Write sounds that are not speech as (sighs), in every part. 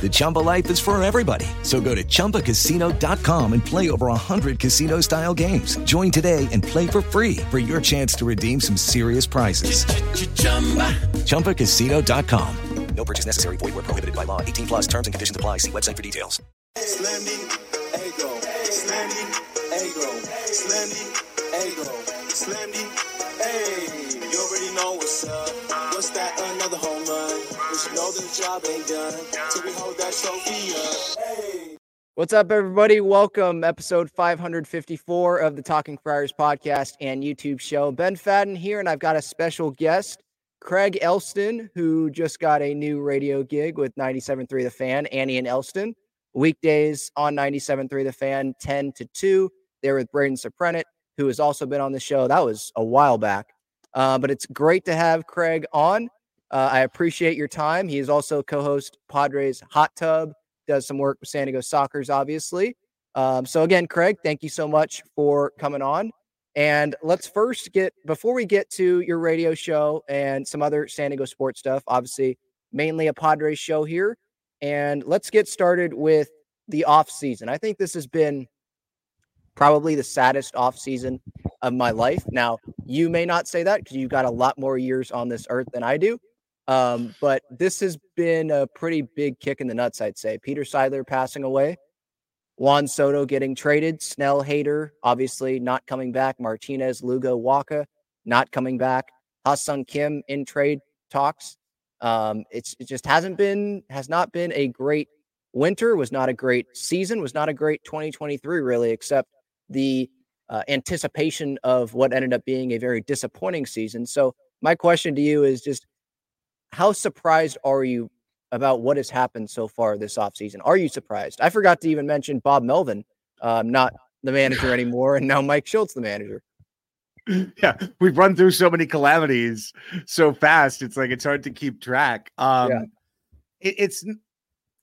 The Chumba life is for everybody. So go to ChumbaCasino.com and play over 100 casino style games. Join today and play for free for your chance to redeem some serious prizes. ChumbaCasino.com. No purchase necessary. Void where prohibited by law. 18 plus terms and conditions apply. See website for details. Slendy, Ego, Slendy, Ego, Slendy, Ego, Slendy, hey, you already know what's up. What's that? Another home run. What's up, everybody? Welcome, episode 554 of the Talking Friars podcast and YouTube show. Ben Fadden here, and I've got a special guest, Craig Elsten, who just got a new radio gig with 97.3 The Fan, Annie and Elsten. Weekdays on 97.3 The Fan, 10 to 2. They're with Braden Surprenant, who has also been on the show. That was a while back. Uh, but it's great to have Craig on. Uh, I appreciate your time. He is also co-host Padres Hot Tub, does some work with San Diego Sockers, obviously. Um, so again, Craig, thank you so much for coming on. And let's first get before we get to your radio show and some other San Diego sports stuff. Obviously, mainly a Padres show here. And let's get started with the off season. I think this has been probably the saddest off season of my life. Now, you may not say that because you've got a lot more years on this earth than I do. Um, but this has been a pretty big kick in the nuts, I'd say. Peter Seidler passing away, Juan Soto getting traded, Snell Hader obviously not coming back, Martinez, Lugo, Wacha not coming back, Ha-Seong Kim in trade talks. Um, it just hasn't been has not been a great winter, was not a great season, was not a great 2023 really, except the uh, anticipation of what ended up being a very disappointing season. So my question to you is just how surprised are you about what has happened so far this offseason? Are you surprised? I forgot to even mention Bob Melvin, um, not the manager anymore, and now Mike Shildt, the manager. (clears throat) Yeah, we've run through so many calamities so fast. It's like it's hard to keep track. Um, Yeah. it, it's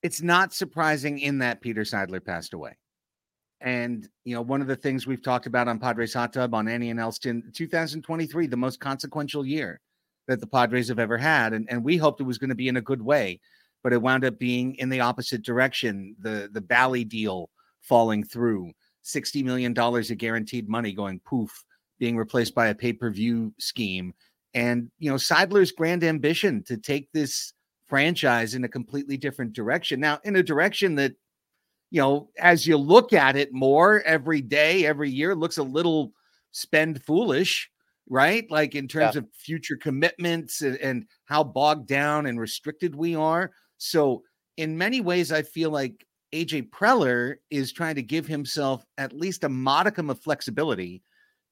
it's not surprising in that Peter Seidler passed away. And you know, one of the things we've talked about on Padres Hot Tub on Annie and Elsten, 2023, the most consequential year that the Padres have ever had, and and we hoped it was going to be in a good way, but it wound up being in the opposite direction. The the Bally deal falling through, sixty million dollars of guaranteed money going poof, being replaced by a pay per view scheme, and you know Seidler's grand ambition to take this franchise in a completely different direction. Now, in a direction that you know, as you look at it more every day, every year, looks a little spend foolish, right? Like in terms Yeah. of future commitments and, and how bogged down and restricted we are. So, in many ways, I feel like AJ Preller is trying to give himself at least a modicum of flexibility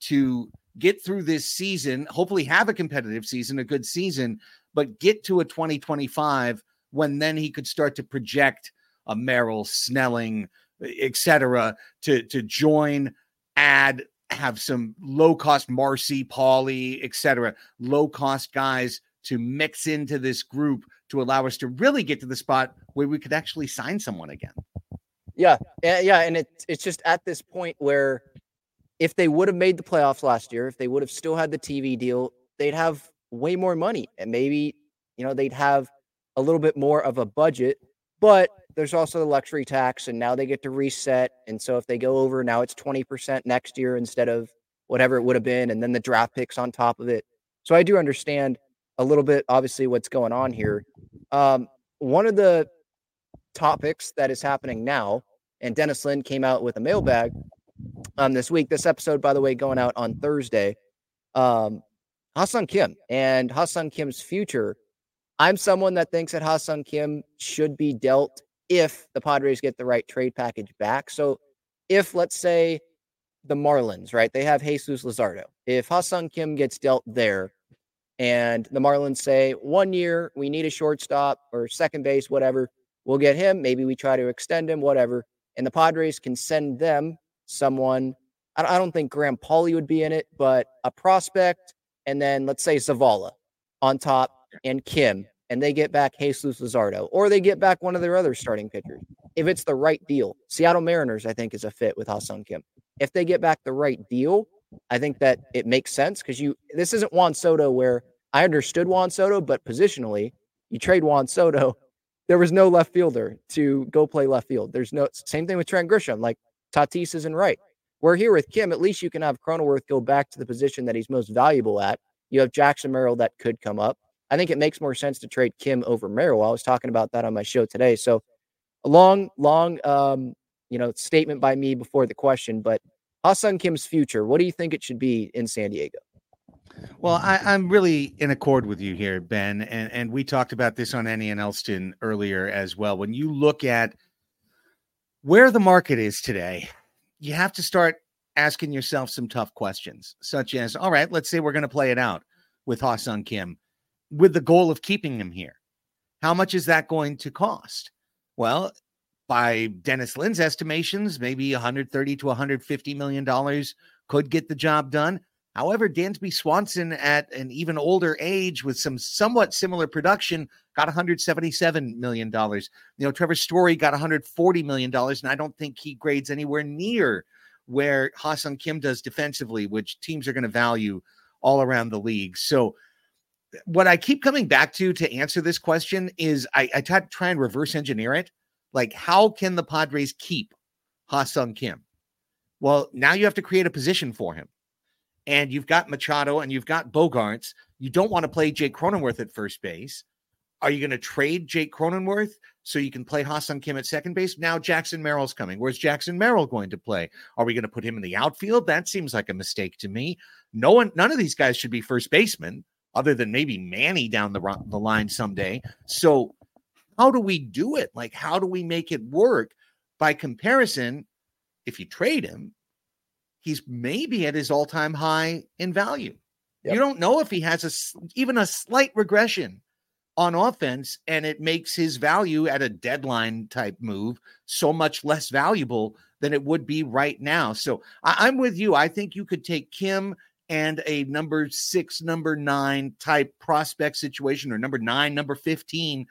to get through this season, hopefully have a competitive season, a good season, but get to a 2025 when then he could start to project a Merrill, Snelling, etc., to to join, add, have some low cost Marcy, Pauley, etc., low cost guys to mix into this group to allow us to really get to the spot where we could actually sign someone again. Yeah, yeah, and it's it's just at this point where if they would have made the playoffs last year, if they would have still had the TV deal, they'd have way more money and maybe you know they'd have a little bit more of a budget. But there's also the luxury tax, and now they get to reset. And so if they go over, now it's 20% next year instead of whatever it would have been, and then the draft picks on top of it. So I do understand a little bit, obviously, what's going on here. Um, one of the topics that is happening now, and Dennis Lin came out with a mailbag um, this week. This episode, by the way, going out on Thursday. Um, Ha-Seong Kim and Ha-Seong Kim's future. I'm someone that thinks that Ha-Seong Kim should be dealt if the Padres get the right trade package back. So if let's say the Marlins, right, they have Jesus Luzardo. If Ha-Seong Kim gets dealt there and the Marlins say one year we need a shortstop or second base, whatever, we'll get him. Maybe we try to extend him, whatever. And the Padres can send them someone. I don't think Graham Pauley would be in it, but a prospect, and then let's say Zavala on top and Kim, and they get back Jesus Luzardo, or they get back one of their other starting pitchers. If it's the right deal, Seattle Mariners, I think, is a fit with Ha-Seong Kim. If they get back the right deal, I think that it makes sense because you this isn't Juan Soto where I understood Juan Soto, but positionally, you trade Juan Soto, there was no left fielder to go play left field. There's no same thing with Trent Grisham. Like Tatis isn't right. We're here with Kim. At least you can have Cronenworth go back to the position that he's most valuable at. You have Jackson Merrill that could come up. I think it makes more sense to trade Kim over Merrill. I was talking about that on my show today. So a long, long, um, you know, statement by me before the question, but Ha-Seong Kim's future, what do you think it should be in San Diego? Well, I, am really in accord with you here, Ben, and and we talked about this on Annie and Elsten earlier as well. When you look at where the market is today, you have to start asking yourself some tough questions, such as, all right, let's say we're going to play it out with Ha-Seong Kim with the goal of keeping him here. How much is that going to cost? Well, by Dennis Lin's estimations, maybe 130 to 150 million dollars could get the job done. However, Dansby Swanson at an even older age with some somewhat similar production got 177 million dollars. You know, Trevor Story got 140 million dollars, and I don't think he grades anywhere near where Ha-Seong Kim does defensively, which teams are going to value all around the league. So, what I keep coming back to to answer this question is I, I t- try and reverse engineer it. Like, how can the Padres keep Ha-Seong Kim? Well, now you have to create a position for him and you've got Machado and you've got Bogaerts. You don't want to play Jake Cronenworth at first base. Are you going to trade Jake Cronenworth so you can play Ha-Seong Kim at second base? Now Jackson Merrill's coming. Where's Jackson Merrill going to play? Are we going to put him in the outfield? That seems like a mistake to me. No one, none of these guys should be first baseman, other than maybe Manny down the the line someday. So, how do we do it? Like, how do we make it work? By comparison, if you trade him, he's maybe at his all-time high in value. Yep. You don't know if he has a even a slight regression on offense, and it makes his value at a deadline type move so much less valuable than it would be right now. So I, I'm with you. I think you could take Kim and a number six, number nine type prospect situation, or number nine, number 15,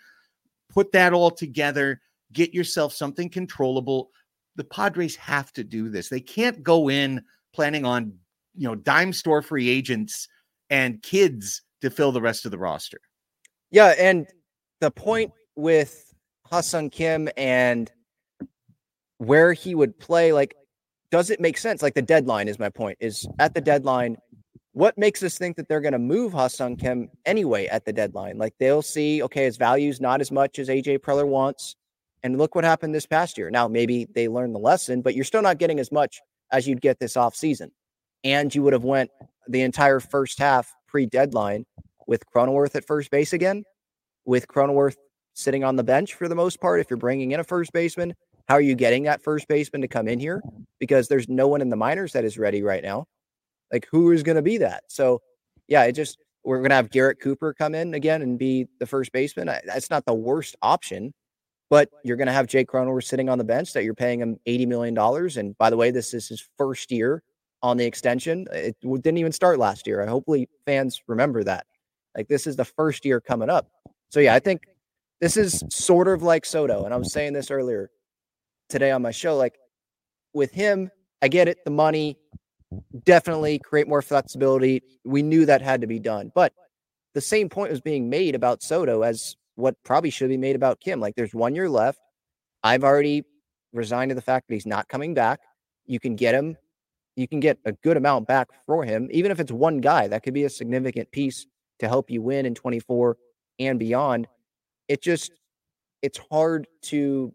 put that all together, get yourself something controllable the Padres have to do this. They can't go in planning on, you know, dime store free agents and kids to fill the rest of the roster. Yeah, and the point with Ha-Seong Kim and where he would play, like, does it make sense? Like the deadline is my point. Is at the deadline, what makes us think that they're going to move Ha-Seong Kim anyway at the deadline? Like they'll see, okay, his value's not as much as AJ Preller wants. And look what happened this past year. Now, maybe they learned the lesson, but you're still not getting as much as you'd get this offseason. And you would have went the entire first half pre-deadline with Cronenworth at first base again, with Cronenworth sitting on the bench for the most part. If you're bringing in a first baseman, how are you getting that first baseman to come in here? Because there's no one in the minors that is ready right now. Like, who is going to be that? So, yeah, it just, we're going to have Garrett Cooper come in again and be the first baseman. That's not the worst option but you're going to have Jake Cronenworth sitting on the bench that you're paying him $80 million. And by the way, this is his first year on the extension. It didn't even start last year. I hopefully fans remember that. Like this is the first year coming up. So yeah, I think this is sort of like Soto. And I was saying this earlier today on my show. Like with him, I get it. The money definitely create more flexibility. We knew that had to be done. But the same point was being made about Soto as what probably should be made about Kim. Like there's one year left. I've already resigned to the fact that he's not coming back. You can get him, you can get a good amount back for him, even if it's one guy. That could be a significant piece to help you win in 24 and beyond. It just it's hard to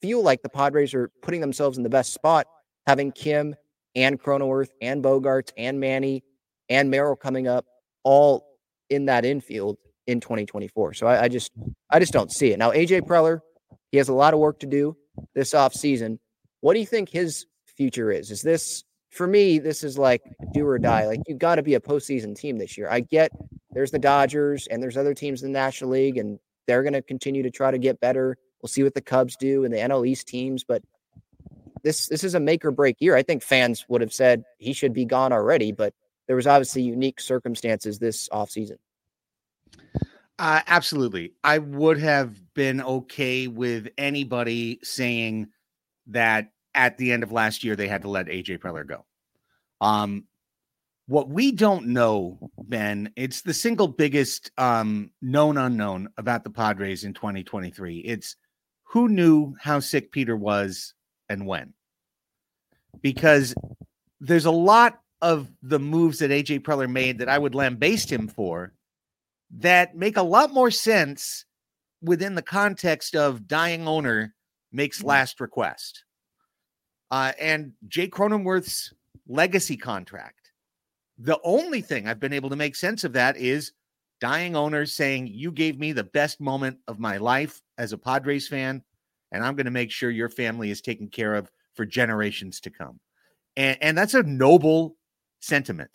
feel like the Padres are putting themselves in the best spot, having Kim and Cronenworth and Bogaerts and Manny and Merrill coming up all in that infield in 2024. So I, I, just I just don't see it. Now AJ Preller, he has a lot of work to do this off season. What do you think his future is? Is this for me, this is like do or die. Like you got to be a postseason team this year. I get there's the Dodgers and there's other teams in the National League, and they're going to continue to try to get better. We'll see what the Cubs do and the NL East teams, but this this is a make or break year. I think fans would have said he should be gone already, but there was obviously unique circumstances this offseason. Uh, absolutely. I would have been okay with anybody saying that at the end of last year they had to let AJ Preller go. Um, what we don't know, Ben, it's the single biggest um, known unknown about the Padres in 2023. It's who knew how sick Peter was and when. Because there's a lot of the moves that AJ Preller made that I would lambaste him for that make a lot more sense within the context of dying owner makes mm. last request. Uh, and Jay Cronenworth's legacy contract. The only thing I've been able to make sense of that is dying owner saying, You gave me the best moment of my life as a Padres fan, and I'm going to make sure your family is taken care of for generations to come. And, and that's a noble sentiment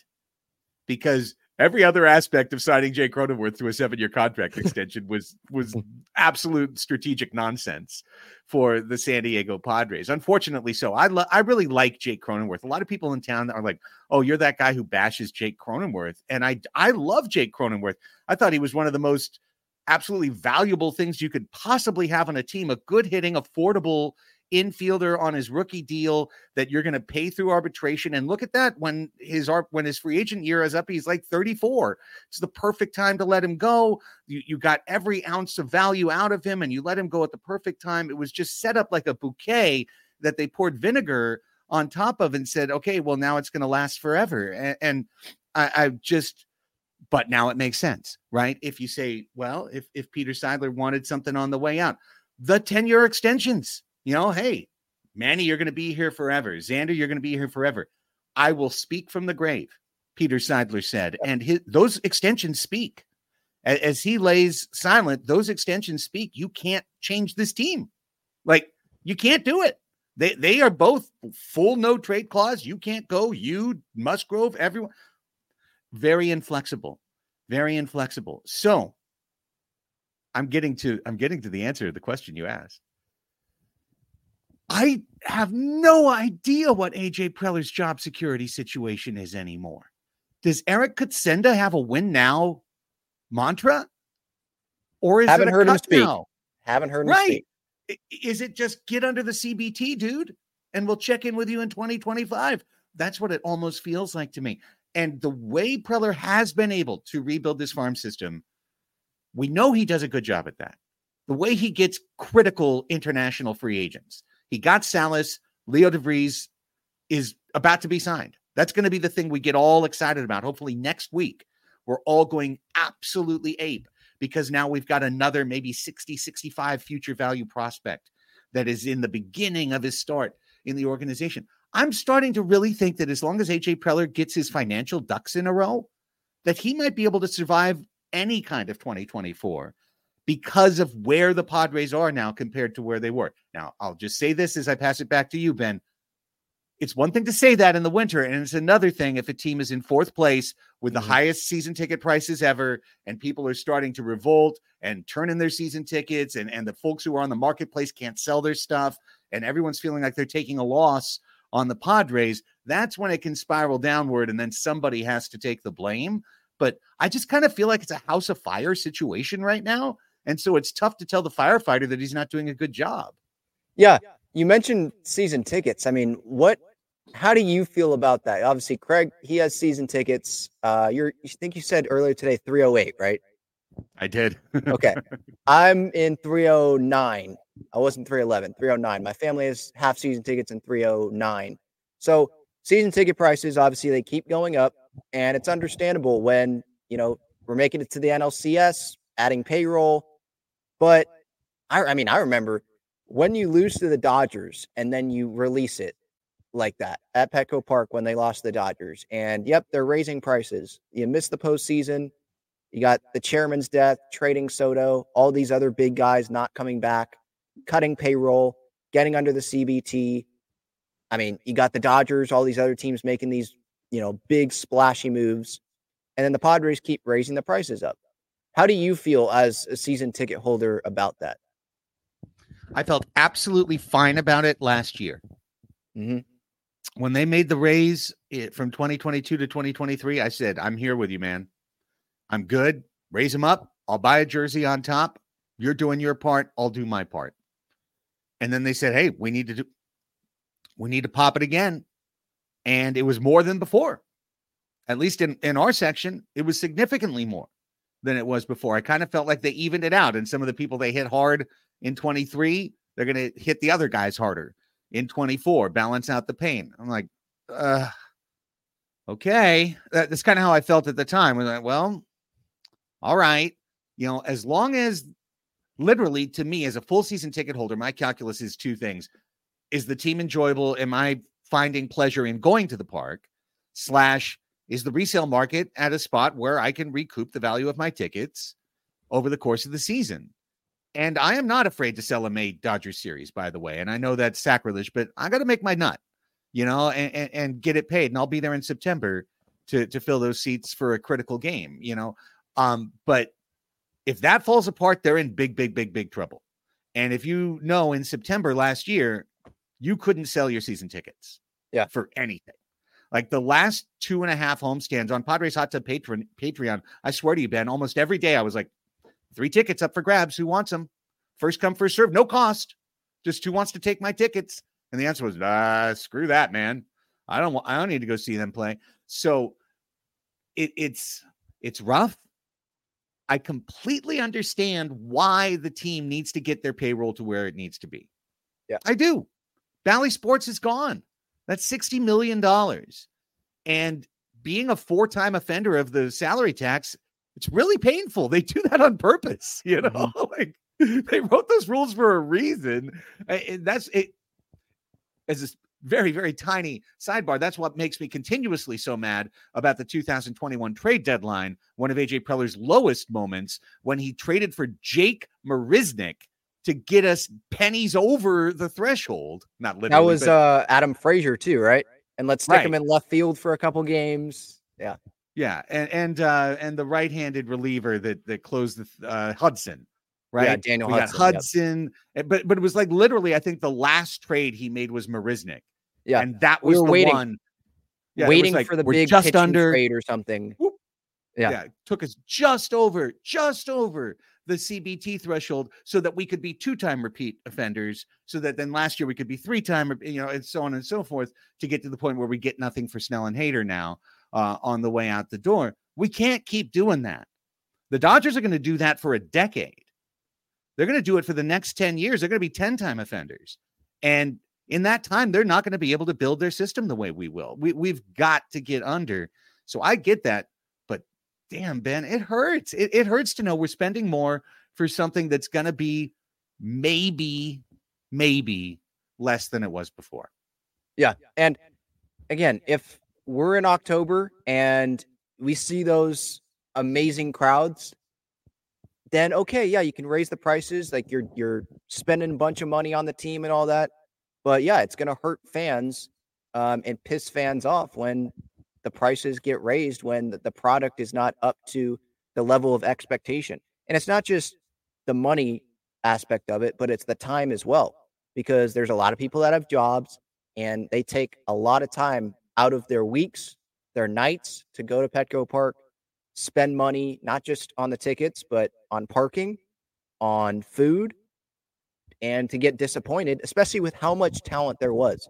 because Every other aspect of signing Jay Cronenworth to a seven-year contract (laughs) extension was was absolute strategic nonsense for the San Diego Padres. Unfortunately, so I lo- I really like Jake Cronenworth. A lot of people in town are like, "Oh, you're that guy who bashes Jake Cronenworth," and I I love Jake Cronenworth. I thought he was one of the most absolutely valuable things you could possibly have on a team. A good hitting, affordable infielder on his rookie deal that you're going to pay through arbitration. And look at that when his when his free agent year is up, he's like 34. It's the perfect time to let him go. You, you got every ounce of value out of him, and you let him go at the perfect time. It was just set up like a bouquet that they poured vinegar on top of and said, okay, well, now it's going to last forever. And, and I, I just but now it makes sense, right? If you say, well, if if Peter Seidler wanted something on the way out, the 10 year extensions you know, hey, Manny, you're going to be here forever. Xander, you're going to be here forever. I will speak from the grave, Peter Seidler said. And his, those extensions speak. As, as he lays silent, those extensions speak. You can't change this team. Like, you can't do it. They, they are both full no trade clause. You can't go. You, Musgrove, everyone. Very inflexible. Very inflexible. So I'm getting to I'm getting to the answer to the question you asked. I have no idea what AJ Preller's job security situation is anymore. Does Eric Kutsenda have a win now mantra? Or is Haven't it heard him speak. Now? Haven't heard him right. speak. Is it just get under the CBT, dude? And we'll check in with you in 2025. That's what it almost feels like to me. And the way Preller has been able to rebuild this farm system, we know he does a good job at that. The way he gets critical international free agents, he got Salas. Leo DeVries is about to be signed. That's going to be the thing we get all excited about. Hopefully, next week, we're all going absolutely ape because now we've got another maybe 60, 65 future value prospect that is in the beginning of his start in the organization. I'm starting to really think that as long as AJ Preller gets his financial ducks in a row, that he might be able to survive any kind of 2024 because of where the Padres are now compared to where they were. Now, I'll just say this as I pass it back to you, Ben. it's one thing to say that in the winter, and it's another thing if a team is in fourth place with the Mhm. highest season ticket prices ever, and people are starting to revolt and turn in their season tickets, and, and the folks who are on the marketplace can't sell their stuff, and everyone's feeling like they're taking a loss on the Padres. That's when it can spiral downward, and then somebody has to take the blame. But I just kind of feel like it's a house of fire situation right now. And so it's tough to tell the firefighter that he's not doing a good job. Yeah, you mentioned season tickets. I mean, what? How do you feel about that? Obviously, Craig, he has season tickets. Uh, you're, you think you said earlier today 308, right? I did. (laughs) Okay, I'm in 309. I wasn't 311, 309. My family has half season tickets in 309. So season ticket prices, obviously, they keep going up, and it's understandable when you know we're making it to the NLCS, adding payroll. But I, I mean, I remember when you lose to the Dodgers and then you release it like that at Petco Park when they lost the Dodgers. And yep, they're raising prices. You miss the postseason. You got the chairman's death, trading Soto, all these other big guys not coming back, cutting payroll, getting under the CBT. I mean, you got the Dodgers, all these other teams making these, you know, big splashy moves. And then the Padres keep raising the prices up. How do you feel as a season ticket holder about that? I felt absolutely fine about it last year. Mhm. When they made the raise it, from 2022 to 2023, I said, I'm here with you, man. I'm good. Raise them up. I'll buy a jersey on top. You're doing your part. I'll do my part. And then they said, Hey, we need to do, we need to pop it again. And it was more than before. At least in, in our section, it was significantly more than it was before. I kind of felt like they evened it out. And some of the people they hit hard in 23, they're going to hit the other guys harder in 24, balance out the pain. I'm like, uh, okay. That, that's kind of how I felt at the time. We're like, well, all right. You know, as long as literally to me as a full season ticket holder, my calculus is two things. Is the team enjoyable? Am I finding pleasure in going to the park? Slash, is the resale market at a spot where I can recoup the value of my tickets over the course of the season? And I am not afraid to sell a May Dodgers series, by the way. And I know that's sacrilege, but I got to make my nut, you know, and, and, and get it paid. And I'll be there in September to to fill those seats for a critical game, you know. Um, but if that falls apart, they're in big, big, big, big trouble. And if you know, in September last year, you couldn't sell your season tickets, yeah, for anything. Like the last two and a half homestands on Padres Hot Tub Patreon, Patreon, I swear to you, Ben, almost every day I was like, three tickets up for grabs. Who wants them? First come, first serve, no cost. Just who wants to take my tickets? And the answer was, ah, screw that, man. I don't want. I don't need to go see them play. So it, it's it's rough. I completely understand why the team needs to get their payroll to where it needs to be. Yeah, I do. Bally Sports is gone. That's sixty million dollars, and being a four-time offender of the salary tax, it's really painful. They do that on purpose, you know. Mm-hmm. (laughs) like they wrote those rules for a reason. And that's it. As a very, very tiny sidebar, that's what makes me continuously so mad about the 2021 trade deadline. One of AJ Preller's lowest moments when he traded for Jake Marisnick to get us pennies over the threshold. Not literally. That was but- uh, Adam Frazier too, right? And let's stick him in left field for a couple games. Yeah. Yeah, and and uh and the right-handed reliever that that closed the uh Hudson, right? Yeah, Daniel we got Hudson, yep. Eh, but but it was like literally, I think the last trade he made was Marisnick. Yeah, and that was were the waiting- one. Yeah, waiting like, for the big just under trade or something. Yeah. yeah, took us just over, just over the CBT threshold, so that we could be two-time repeat offenders. So that then last year we could be three-time, you know, and so on and so forth, to get to the point where we get nothing for Snell and Hader now uh, on the way out the door. We can't keep doing that. The Dodgers are going to do that for a decade. They're going to do it for the next 10 years. They're going to be 10 time offenders. And in that time, they're not going to be able to build their system the way we will. We, we've got to get under. So I get that. But damn, Ben, it hurts. It, it hurts to know we're spending more for something that's going to be maybe, maybe less than it was before. Yeah. And again, if we're in October and we see those amazing crowds, then okay, yeah, you can raise the prices. Like you're you're spending a bunch of money on the team and all that. But yeah, it's gonna hurt fans um, and piss fans off when the prices get raised when the product is not up to the level of expectation. And it's not just the money aspect of it, but it's the time as well, because there's a lot of people that have jobs and they take a lot of time out of their weeks, their nights to go to Petco Park, spend money, not just on the tickets, but on parking, on food, and to get disappointed, especially with how much talent there was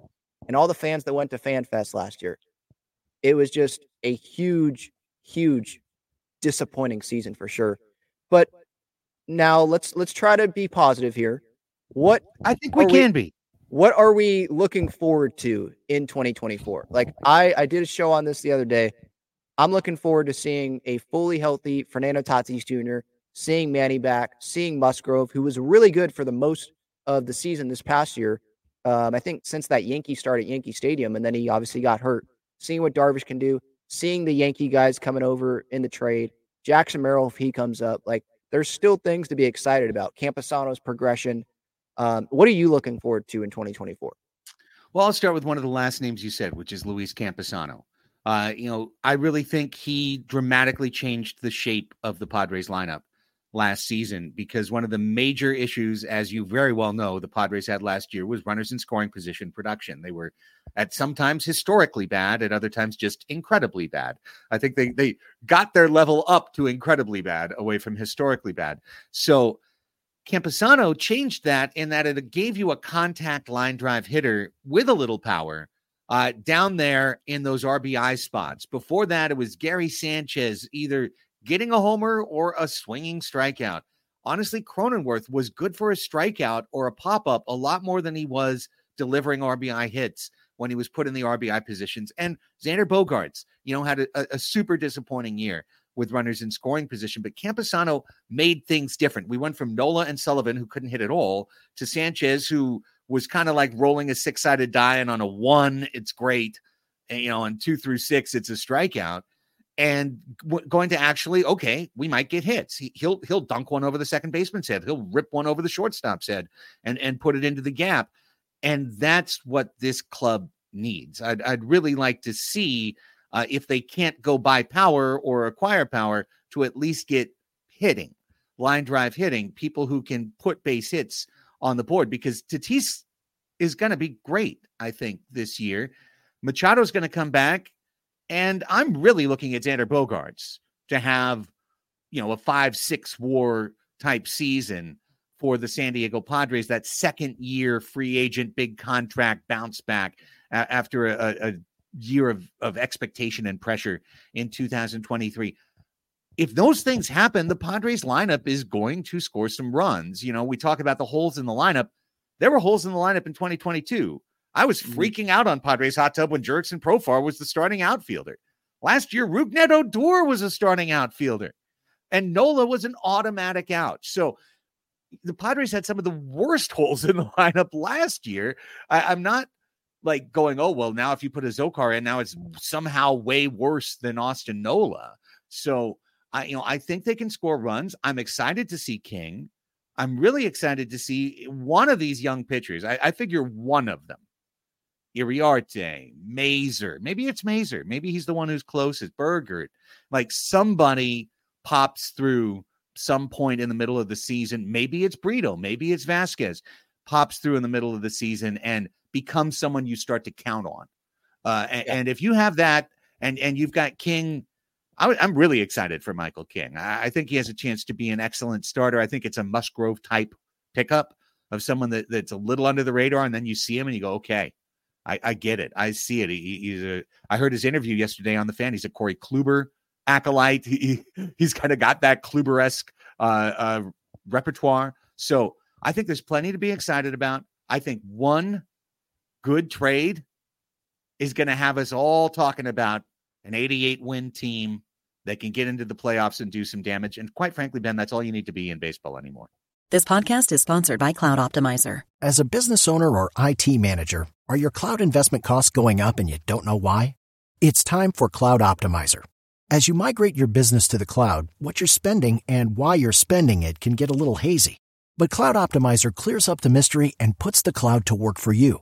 and all the fans that went to FanFest last year. It was just a huge, huge disappointing season for sure. But now let's let's try to be positive here. What I think we can we, be. What are we looking forward to in 2024? Like I I did a show on this the other day. I'm looking forward to seeing a fully healthy Fernando Tatis Jr., seeing Manny back, seeing Musgrove, who was really good for the most of the season this past year. Um, I think since that Yankee start at Yankee Stadium, and then he obviously got hurt. Seeing what Darvish can do, seeing the Yankee guys coming over in the trade, Jackson Merrill if he comes up, like there's still things to be excited about. Campusano's progression. Um, what are you looking forward to in 2024? Well, I'll start with one of the last names you said, which is Luis Campusano. Uh, you know, I really think he dramatically changed the shape of the Padres lineup last season because one of the major issues, as you very well know, the Padres had last year was runners in scoring position production. They were at sometimes historically bad, at other times just incredibly bad. I think they they got their level up to incredibly bad away from historically bad. So Campusano changed that in that it gave you a contact line drive hitter with a little power uh, down there in those RBI spots. Before that, it was Gary Sanchez either getting a homer or a swinging strikeout. Honestly, Cronenworth was good for a strikeout or a pop up a lot more than he was delivering RBI hits when he was put in the RBI positions. And Xander Bogaerts, you know, had a, a, super disappointing year with runners in scoring position, but Campusano made things different. We went from Nola and Sullivan, who couldn't hit at all, to Sanchez, who was kind of like rolling a six sided die, and on a one, it's great. And, you know, on two through six, it's a strikeout and w- going to actually okay we might get hits he, will he'll dunk one over the second baseman's head he'll rip one over the shortstop's head and and put it into the gap and that's what this club needs i'd, I'd really like to see uh, if they can't go buy power or acquire power to at least get hitting line drive hitting people who can put base hits on the board because tatis is going to be great i think this year machado's going to come back and I'm really looking at Xander Bogaerts to have, you know, a five, six war type season for the San Diego Padres, that second year free agent, big contract bounce back after a, a year of, of expectation and pressure in 2023. If those things happen, the Padres lineup is going to score some runs. You know, we talk about the holes in the lineup. There were holes in the lineup in 2022. I was mm-hmm. freaking out on Padres hot tub when Jurickson Profar was the starting outfielder. Last year, Rougned Odor was a starting outfielder, and Nola was an automatic out. So the Padres had some of the worst (laughs) holes in the lineup last year. I, am not like going, oh well, now if you put a Azocar in, now it's somehow way worse than Austin Nola. So I, you know, I think they can score runs. I'm excited to see King. I'm really excited to see one of these young pitchers. I, I figure one of them Iriarte, Mazur. Maybe it's Mazur. Maybe he's the one who's closest. Bergert. Like somebody pops through some point in the middle of the season. Maybe it's Brito. Maybe it's Vasquez. Pops through in the middle of the season and becomes someone you start to count on. Uh, and, yeah. and, if you have that, and and you've got King, I, am really excited for Michael King. I, I think he has a chance to be an excellent starter. I think it's a Musgrove type pickup of someone that, that's a little under the radar, and then you see him and you go, okay, I, I get it. I see it. He, he's a. I heard his interview yesterday on the fan. He's a Corey Kluber acolyte. He, (laughs) he's kind of got that Kluber esque uh, uh, repertoire. So I think there's plenty to be excited about. I think one good trade is going to have us all talking about an 88 win team that can get into the playoffs and do some damage. And quite frankly, Ben, that's all you need to be in baseball anymore. This podcast is sponsored by Cloud Optimizer. As a business owner or IT manager, are your cloud investment costs going up and you don't know why? It's time for Cloud Optimizer. As you migrate your business to the cloud, what you're spending and why you're spending it can get a little hazy. But Cloud Optimizer clears up the mystery and puts the cloud to work for you.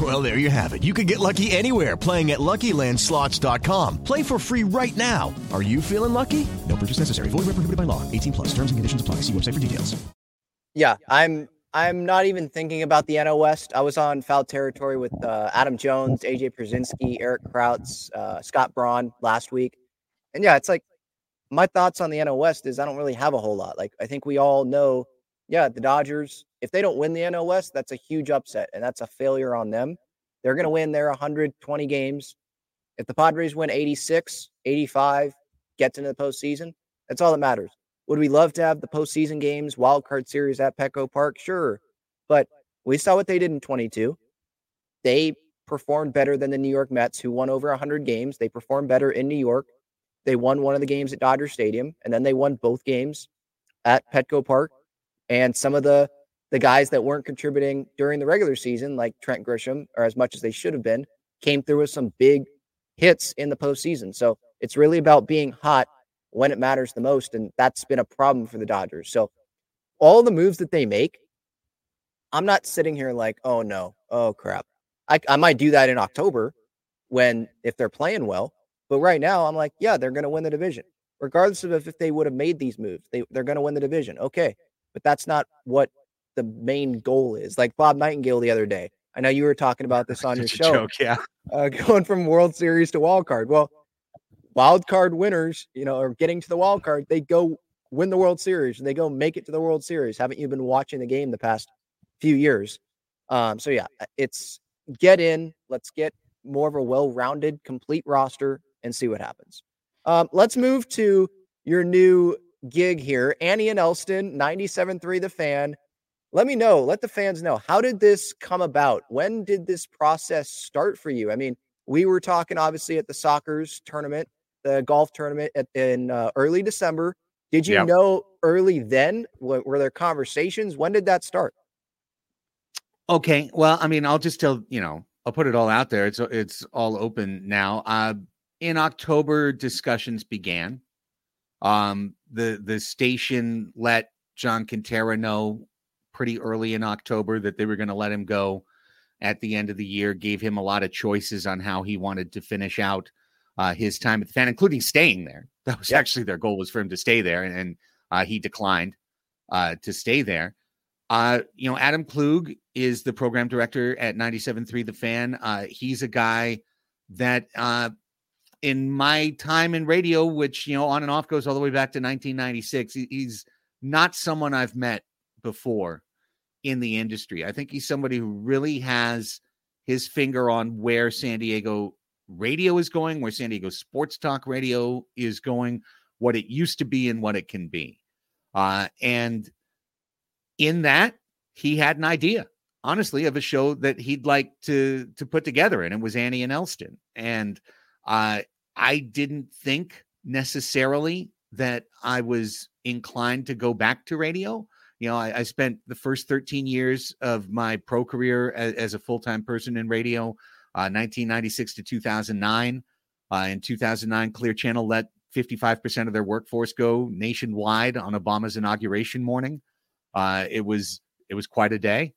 Well, there you have it. You can get lucky anywhere playing at LuckyLandSlots.com. Play for free right now. Are you feeling lucky? No purchase necessary. Void where prohibited by law. 18 plus. Terms and conditions apply. See website for details. Yeah, I'm. I'm not even thinking about the NL West. I was on foul territory with uh, Adam Jones, AJ Pierzynski, Erik Kratz, uh, Scott Braun last week, and yeah, it's like my thoughts on the NL West is I don't really have a whole lot. Like I think we all know, yeah, the Dodgers. If they don't win the NL West, that's a huge upset, and that's a failure on them. They're going to win their 120 games. If the Padres win 86, 85, gets into the postseason, that's all that matters. Would we love to have the postseason games, wild card series at Petco Park? Sure. But we saw what they did in 22. They performed better than the New York Mets, who won over 100 games. They performed better in New York. They won one of the games at Dodger Stadium, and then they won both games at Petco Park. And some of the the guys that weren't contributing during the regular season, like Trent Grisham, or as much as they should have been, came through with some big hits in the postseason. So it's really about being hot when it matters the most. And that's been a problem for the Dodgers. So all the moves that they make, I'm not sitting here like, oh no, oh crap. I, I might do that in October when if they're playing well. But right now, I'm like, yeah, they're going to win the division. Regardless of if, they would have made these moves, they, they're going to win the division. Okay. But that's not what the main goal is. Like Bob Nightingale the other day. I know you were talking about this on (laughs) your show. Joke, yeah. Uh, (laughs) going from World Series to wild card. Well, wild card winners, you know, or getting to the wild card, they go win the World Series and they go make it to the World Series. Haven't you been watching the game the past few years? Um, so yeah, it's get in. Let's get more of a well-rounded, complete roster and see what happens. Um, let's move to your new gig here, Annie and Elsten, 97.3 The Fan. Let me know. Let the fans know. How did this come about? When did this process start for you? I mean, we were talking obviously at the Sockers tournament the golf tournament at, in uh, early December. Did you yep. know early then? Were there conversations? When did that start? Okay, well, I mean, I'll just tell you know, I'll put it all out there. It's it's all open now. Uh, in October, discussions began. Um, the the station let John Kentera know pretty early in October that they were going to let him go at the end of the year. Gave him a lot of choices on how he wanted to finish out uh, his time at the fan, including staying there. (laughs) That was yep. actually their goal was for him to stay there, and, and uh, he declined uh, to stay there. Uh, you know, Adam Klug is the program director at 97.3 The Fan. Uh, he's a guy that uh, in my time in radio, which, you know, on and off goes all the way back to 1996, he's not someone I've met before in the industry. I think he's somebody who really has his finger on where San Diego radio is going, where San Diego sports talk radio is going, what it used to be and what it can be. Uh, and in that, he had an idea, honestly, of a show that he'd like to to put together, and it was Annie and Elsten. And uh, I didn't think necessarily that I was inclined to go back to radio. You know, I, I spent the first 13 years of my pro career as, as a full time person in radio, uh, 1996 to 2009. Uh, in 2009, Clear Channel let 55% of their workforce go nationwide on Obama's inauguration morning. Uh, it was it was quite a day,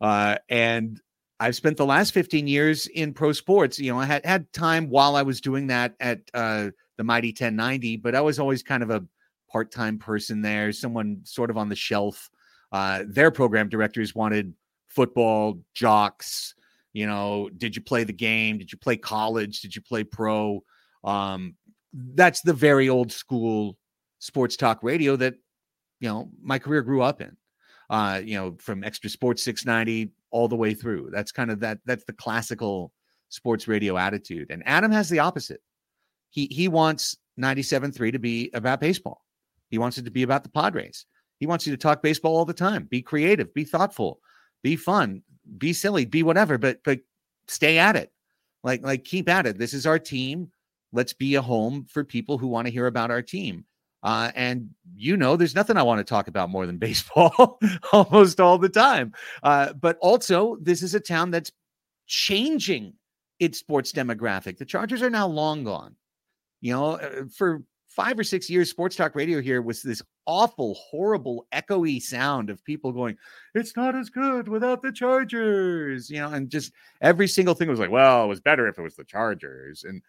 uh, and I've spent the last 15 years in pro sports. You know, I had had time while I was doing that at uh, the Mighty 1090, but I was always kind of a part time person there, someone sort of on the shelf. Uh, their program directors wanted football jocks. You know, did you play the game? Did you play college? Did you play pro? Um, that's the very old school sports talk radio that you know my career grew up in. Uh, you know, from XTRA Sports 690 all the way through. That's kind of that. That's the classical sports radio attitude. And Adam has the opposite. He he wants 97.3 to be about baseball. He wants it to be about the Padres. He wants you to talk baseball all the time. Be creative, be thoughtful, be fun, be silly, be whatever, but but stay at it. Like like keep at it. This is our team. Let's be a home for people who want to hear about our team. Uh, and you know, there's nothing I want to talk about more than (laughs) baseball (laughs) almost all the time. Uh, but also, this is a town that's changing its sports demographic. The Chargers are now long gone. You know, uh, for five or six years, sports talk radio here was this awful, horrible, echoey sound of people going, It's not as good without the Chargers, you know, and just every single thing was like, Well, it was better if it was the Chargers. And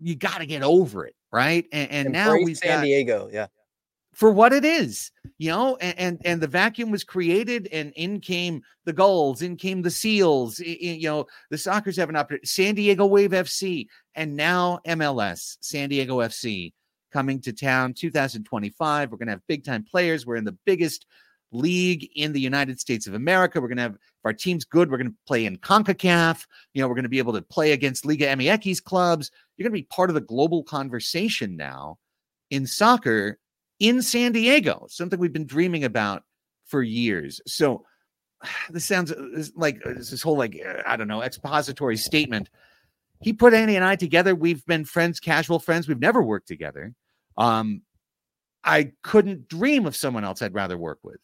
you got to get over it, right? And, and now we've San got, Diego, yeah. for what it is, you know, and, and and the vacuum was created, and in came the gulls, in came the seals, i- i- you know, the Sockers have an opportunity, San Diego Wave FC, and now MLS, San Diego FC coming to town 2025. We're gonna have big time players. We're in the biggest league in the United States of America. We're gonna have if our team's good, we're gonna play in CONCACAF. You know, we're gonna be able to play against Liga MX clubs. You're gonna be part of the global conversation now in soccer in San Diego, something we've been dreaming about for years. So (sighs) this sounds uh, like uh, this whole like uh, I don't know expository statement. He put Annie and I together. We've been friends, casual friends. We've never worked together. Um, I couldn't dream of someone else I'd rather work with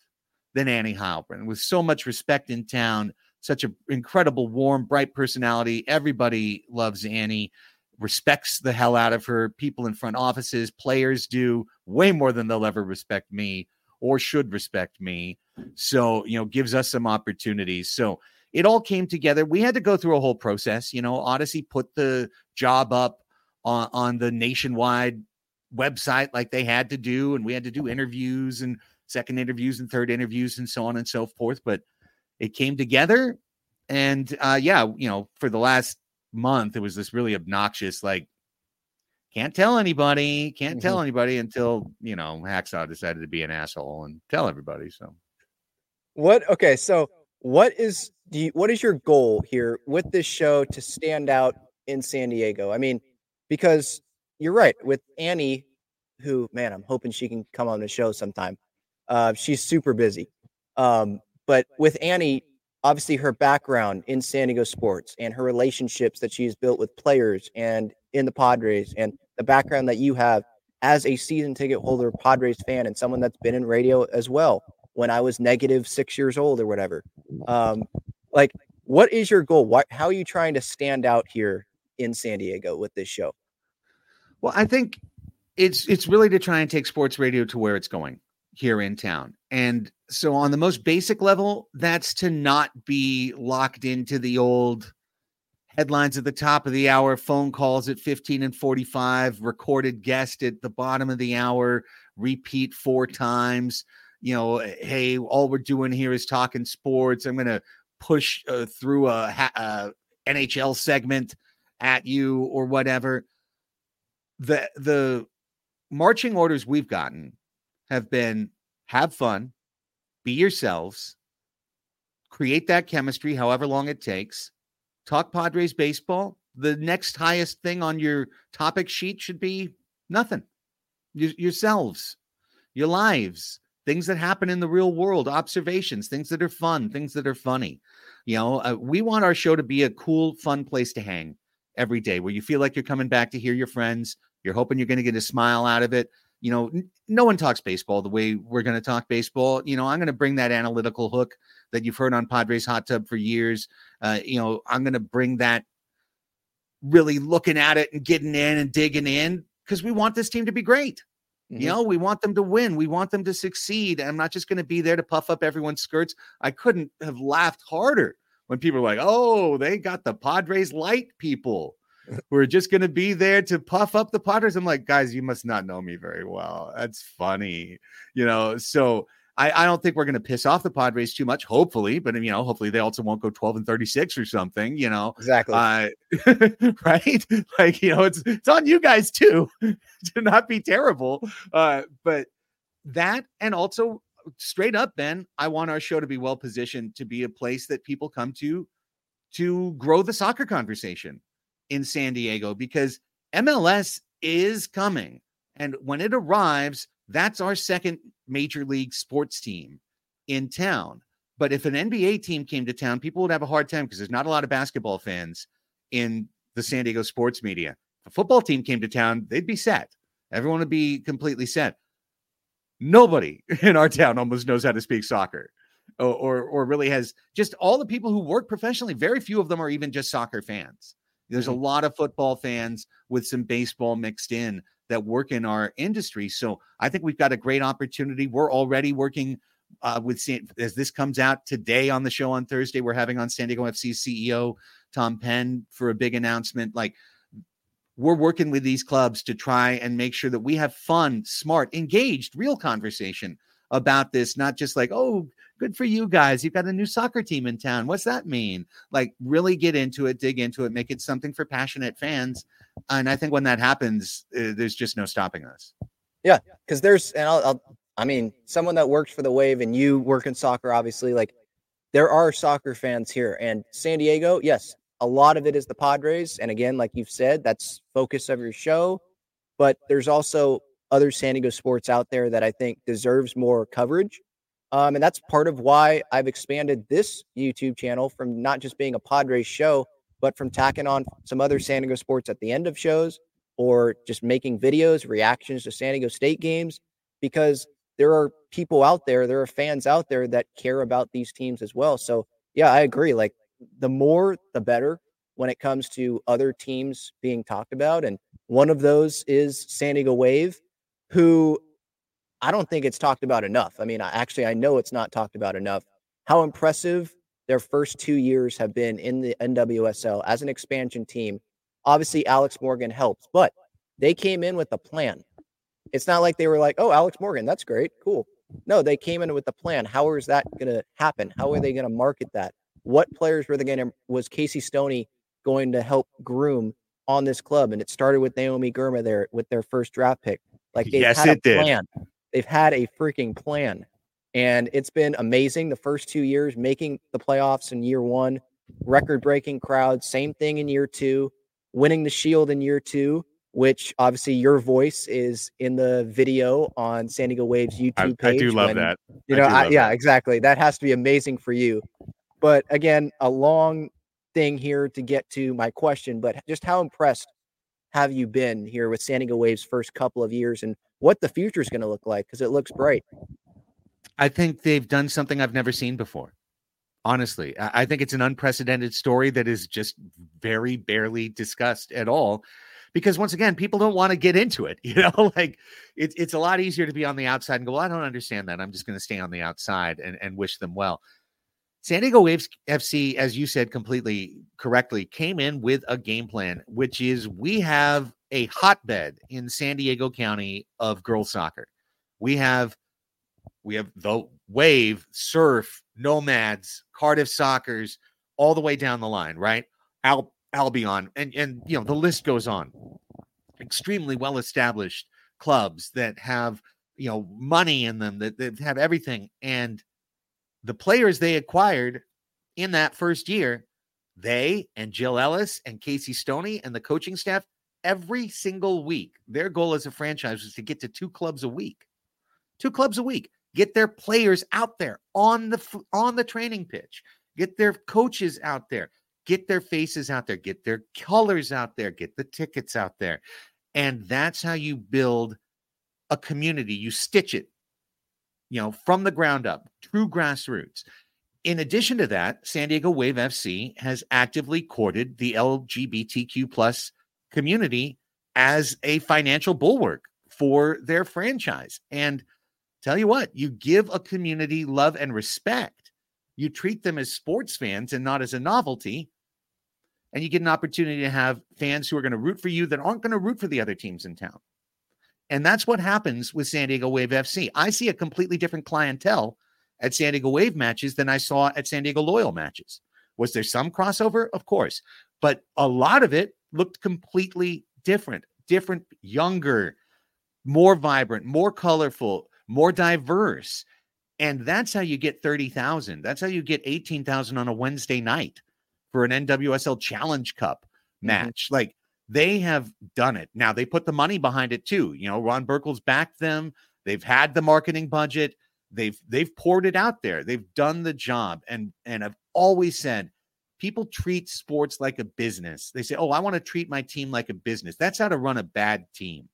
than Annie Heilbronn. With so much respect in town, such an incredible, warm, bright personality. Everybody loves Annie respects the hell out of her. People in front offices, players do way more than they'll ever respect me or should respect me. So, you know, gives us some opportunities. So it all came together. We had to go through a whole process. You know, Odyssey put the job up on, on the nationwide website like they had to do, and we had to do interviews and second interviews and third interviews and so on and so forth. But it came together. And uh, yeah, you know, for the last month, it was this really obnoxious, like, can't tell anybody, can't tell anybody until, you know, Hacksaw decided to be an asshole and tell everybody. So What? Okay, so what is the what is your goal here with this show to stand out in San Diego? I mean, because you're right with Annie, who man, I'm hoping she can come on the show sometime. Uh, she's super busy, um, but with Annie, obviously her background in San Diego sports and her relationships that she's built with players and in the Padres and the background that you have as a season ticket holder Padres fan and someone that's been in radio as well when I was negative six years old or whatever. Um, like, what is your goal? What, how are you trying to stand out here in San Diego with this show? Well, I think it's it's really to try and take sports radio to where it's going here in town. And so on the most basic level, that's to not be locked into the old headlines at the top of the hour, phone calls at 15 and 45, recorded guest at the bottom of the hour, repeat four times. You know, hey, all we're doing here is talking sports. I'm going to push uh, through a, ha- uh NHL segment at you or whatever. The the marching orders we've gotten have been have fun, be yourselves, create that chemistry, however long it takes. Talk Padres baseball. The next highest thing on your topic sheet should be nothing. Y- yourselves, your lives, things that happen in the real world, observations, things that are fun, things that are funny. You know, uh, we want our show to be a cool, fun place to hang every day where you feel like you're coming back to hear your friends. You're hoping you're going to get a smile out of it. You know, no one talks baseball the way we're going to talk baseball. You know, I'm going to bring that analytical hook that you've heard on Padres Hot Tub for years. Uh, you know, I'm going to bring that really looking at it and getting in and digging in because we want this team to be great. Mm-hmm. You know, we want them to win. We want them to succeed. I'm not just going to be there to puff up everyone's skirts. I couldn't have laughed harder when people are like, oh, they got the Padres light people (laughs) who are just going to be there to puff up the Padres. I'm like, guys, you must not know me very well. That's funny. You know, so I, I don't think we're going to piss off the Padres too much, hopefully, but you know, hopefully they also won't go 12 and 36 or something, you know. Exactly. Uh, (laughs) right? Like, you know, it's it's on you guys too (laughs) to not be terrible. Uh, but that and also straight up, Ben, I want our show to be well positioned to be a place that people come to to grow the soccer conversation in San Diego because MLS is coming. And when it arrives, that's our second major league sports team in town. But if an NBA team came to town, people would have a hard time because there's not a lot of basketball fans in the San Diego sports media. If a football team came to town, they'd be set. Everyone would be completely set. Nobody (laughs) in our town almost knows how to speak soccer or, or, or really has just all the people who work professionally. Very few of them are even just soccer fans. There's a lot of football fans with some baseball mixed in that work in our industry. So I think we've got a great opportunity. We're already working uh, with San, as this comes out today on the show on Thursday. We're having on San Diego FC CEO Tom Penn for a big announcement. Like we're working with these clubs to try and make sure that we have fun, smart, engaged, real conversation about this, not just like, oh, good for you guys. You've got a new soccer team in town. What's that mean? Like, really get into it, dig into it, make it something for passionate fans. And I think when that happens, uh, there's just no stopping us. Yeah, because there's, and I'll, I'll, I mean, someone that works for the Wave and you work in soccer, obviously, like there are soccer fans here. And San Diego, yes, a lot of it is the Padres. And again, like you've said, that's focus of your show. But there's also other San Diego sports out there that I think deserves more coverage. Um, and that's part of why I've expanded this YouTube channel from not just being a Padres show, but from tacking on some other San Diego sports at the end of shows or just making videos, reactions to San Diego State games, because there are people out there, there are fans out there that care about these teams as well. So, yeah, I agree. Like, the more, the better when it comes to other teams being talked about. And one of those is San Diego Wave, who I don't think it's talked about enough. I mean, I, actually, I know it's not talked about enough. How impressive their first two years have been in the NWSL as an expansion team. Obviously, Alex Morgan helps, but they came in with a plan. It's not like they were like, oh, Alex Morgan, that's great. Cool. No, they came in with a plan. How is that going to happen? How are they going to market that? What players were they going to, was Casey Stoney going to help groom on this club? And it started with Naomi Girma there with their first draft pick. Like, they've Yes, had it a did. plan. They've had a freaking plan. And it's been amazing the first two years, making the playoffs in year one, record breaking crowd. Same thing in year two, winning the Shield in year two, which obviously your voice is in the video on San Diego Waves YouTube I, page. I do love when- that. You know, do I, yeah, that. exactly. That has to be amazing for you. But again, a long thing here to get to my question, but just how impressed have you been here with San Diego Waves' first couple of years and what the future is going to look like? Because it looks bright. I think they've done something I've never seen before. Honestly, I think it's an unprecedented story that is just very barely discussed at all. Because once again, people don't want to get into it. (laughs) You know, like it's it's a lot easier to be on the outside and go, well, I don't understand that. I'm just going to stay on the outside and, and wish them well. San Diego Waves FC, as you said completely correctly, came in with a game plan, which is we have a hotbed in San Diego County of girls soccer. We have we have the wave, surf, nomads, Cardiff Sockers, all the way down the line, right? Al- Albion, and and you know the list goes on. Extremely well established clubs that have you know money in them that, that have everything, and the players they acquired in that first year, they and Jill Ellis and Casey Stoney and the coaching staff, every single week, their goal as a franchise was to get to two clubs a week. Two clubs a week. Get their players out there on the on the training pitch. Get their coaches out there. Get their faces out there. Get their colors out there. Get the tickets out there. And that's how you build a community. You stitch it, you know, from the ground up, true grassroots. In addition to that, San Diego Wave FC has actively courted the LGBTQ plus community as a financial bulwark for their franchise. And tell you what, you give a community love and respect. You treat them as sports fans and not as a novelty. And you get an opportunity to have fans who are going to root for you that aren't going to root for the other teams in town. And that's what happens with San Diego Wave FC. I see a completely different clientele at San Diego Wave matches than I saw at San Diego Loyal matches. Was there some crossover? Of course. But a lot of it looked completely different, different, younger, more vibrant, more colorful, more diverse. And that's how you get 30,000. That's how you get 18,000 on a Wednesday night for an NWSL Challenge Cup match. Mm-hmm. Like they have done it. Now they put the money behind it too. You know, Ron Burkle's backed them. They've had the marketing budget. They've they've poured it out there. They've done the job. And and I've always said people treat sports like a business. They say, "Oh, I want to treat my team like a business." That's how to run a bad team.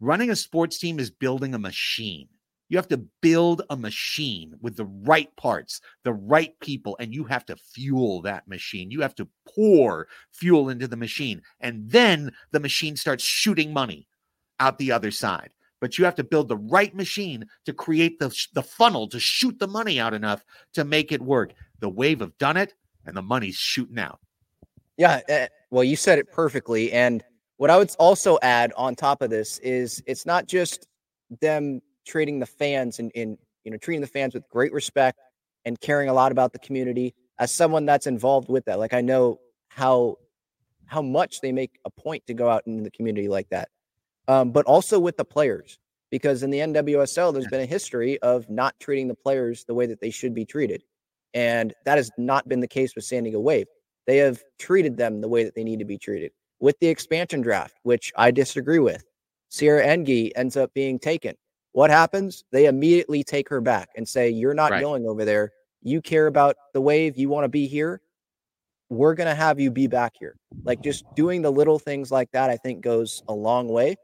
Running a sports team is building a machine. You have to build a machine with the right parts, the right people, and you have to fuel that machine. You have to pour fuel into the machine, and then the machine starts shooting money out the other side. But you have to build the right machine to create the, the funnel to shoot the money out enough to make it work. The Wave have done it, and the money's shooting out. Yeah. Uh, well, you said it perfectly. And what I would also add on top of this is it's not just them treating the fans and, in you know treating the fans with great respect and caring a lot about the community as someone that's involved with that like i know how how much they make a point to go out in the community like that. Um, but also with the players because in the nwsl there's been a history of not treating the players the way that they should be treated and that has not been the case with san diego wave. They have treated them the way that they need to be treated. With the expansion draft which i disagree with Sierra Enge ends up being taken what happens? They immediately take her back and say, You're not right. going over there. You care about the wave. You want to be here. We're going to have you be back here. Like just doing the little things like that, I think goes a long way.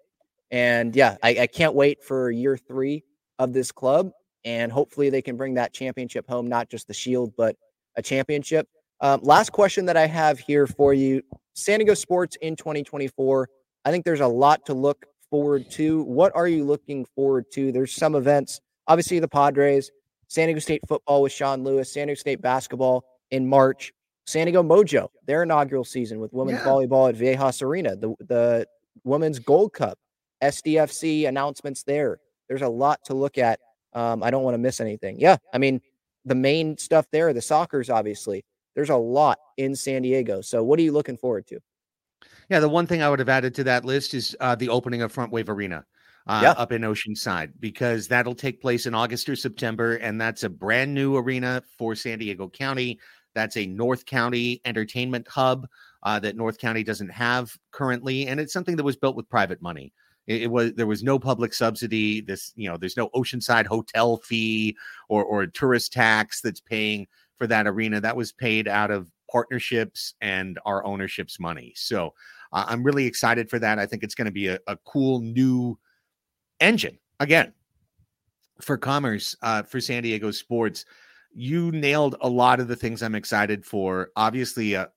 And yeah, I, I can't wait for year three of this club. And hopefully they can bring that championship home, not just the shield, but a championship. Um, last question that I have here for you San Diego Sports in 2024. I think there's a lot to look forward to? What are you looking forward to? There's some events, obviously the Padres, San Diego State football with Sean Lewis, San Diego State basketball in March, San Diego Mojo, their inaugural season with women's yeah. volleyball at Viejas Arena, the the women's Gold Cup, SDFC announcements there. There's a lot to look at. Um, I don't want to miss anything. Yeah, I mean the main stuff there, the Sockers obviously. There's a lot in San Diego. So what are you looking forward to? Yeah, the one thing I would have added to that list is uh, the opening of Front Wave Arena. Uh, yeah. up in Oceanside because that'll take place in August or September. And that's a brand new arena for San Diego County. That's a North County entertainment hub uh, that North County doesn't have currently. And it's something that was built with private money. It, it, was there was no public subsidy. This, you know, there's no Oceanside hotel fee or or tourist tax that's paying for that arena. That was paid out of partnerships and our ownership's money. So uh, I'm really excited for that. I think it's going to be a, a, cool new engine again for commerce uh, for San Diego sports. You nailed a lot of the things I'm excited for. Obviously, a,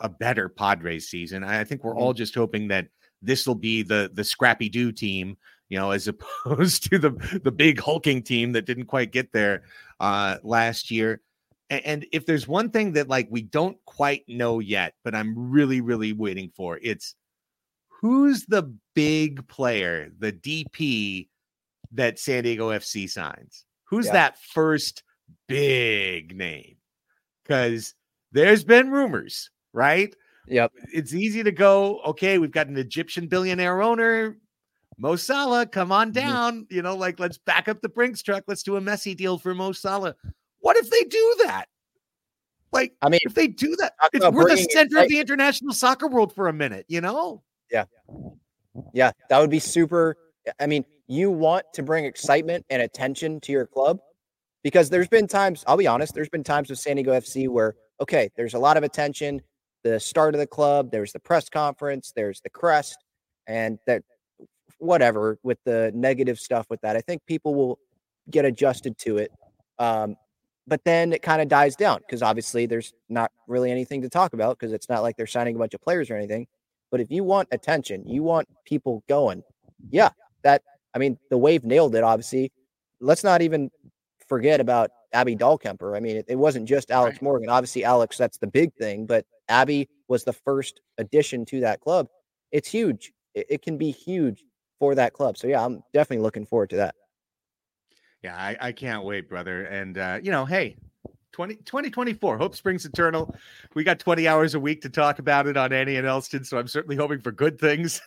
a better Padres season. I think we're mm-hmm. all just hoping that this will be the the scrappy do team, you know, as (laughs) opposed to the the big hulking team that didn't quite get there uh, last year. And if there's one thing that like we don't quite know yet, but I'm really, really waiting for, it's who's the big player, the DP that San Diego FC signs? Who's yeah. that first big name? Because there's been rumors, right? Yep. It's easy to go, okay, we've got an Egyptian billionaire owner. Mo Salah, come on mm-hmm. down. Mm-hmm. You know, like let's back up the Brinks truck. Let's do a Messi deal for Mo Salah What if they do that? Like, I mean, if they do that, we're the center of the international soccer world for a minute, you know? Yeah. Yeah, that would be super. I mean, you want to bring excitement and attention to your club because there's been times, I'll be honest, there's been times with San Diego FC where, okay, there's a lot of attention, the start of the club, there's the press conference, there's the crest, and that whatever with the negative stuff with that. I think people will get adjusted to it. Um, but then it kind of dies down because obviously there's not really anything to talk about because it's not like they're signing a bunch of players or anything. But if you want attention, you want people going, yeah, that I mean, the wave nailed it, obviously. Let's not even forget about Abby Dahlkemper. I mean, it, it wasn't just Alex Morgan. Obviously, Alex, that's the big thing, but Abby was the first addition to that club. It's huge. It, it can be huge for that club. So yeah, I'm definitely looking forward to that. Yeah, I, I can't wait, brother. And uh, you know, hey, 20, 2024, hope springs eternal. We got 20 hours a week to talk about it on Annie and Elsten, so I'm certainly hoping for good things.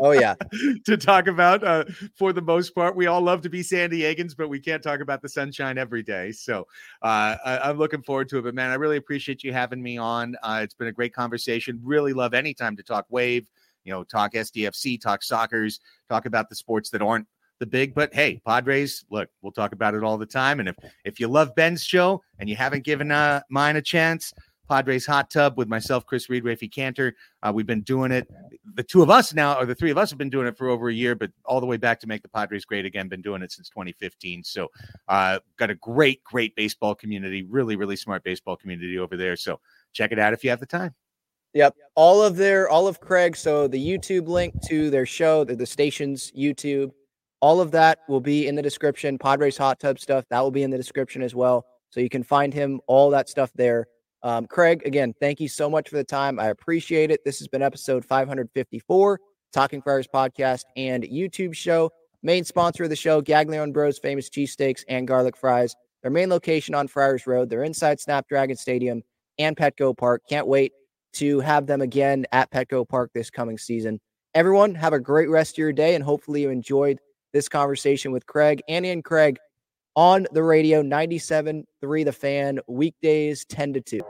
Oh yeah. (laughs) to talk about uh, for the most part. We all love to be San Diegans, but we can't talk about the sunshine every day. So uh, I, I'm looking forward to it. But man, I really appreciate you having me on. Uh, it's been a great conversation. Really love any time to talk wave, you know, talk SDFC, talk Sockers, talk about the sports that aren't the big. But hey, Padres, look, we'll talk about it all the time. And if if you love Ben's show and you haven't given uh, mine a chance, Padres Hot Tub with myself, Chris Reed, Rafi Cantor. Uh, we've been doing it. The two of us now, or the three of us, have been doing it for over a year, but all the way back to make the Padres great again. Been doing it since 2015. So, uh, got a great, great baseball community. Really, really smart baseball community over there. So, check it out if you have the time. Yep. All of their, all of Craig. So the YouTube link to their show, the, the station's YouTube, all of that will be in the description. Padres hot tub stuff that will be in the description as well. So you can find him, all that stuff there. Um, Craig, again, thank you so much for the time. I appreciate it. This has been episode 554, Talking Friars podcast and YouTube show. Main sponsor of the show, Gaglione Bros, famous cheesesteaks and garlic fries. Their main location on Friars Road. They're inside Snapdragon Stadium and Petco Park. Can't wait to have them again at Petco Park this coming season. Everyone, have a great rest of your day, and hopefully you enjoyed this conversation with Craig, Annie and Craig on the radio 97.3 The Fan, weekdays 10 to 2.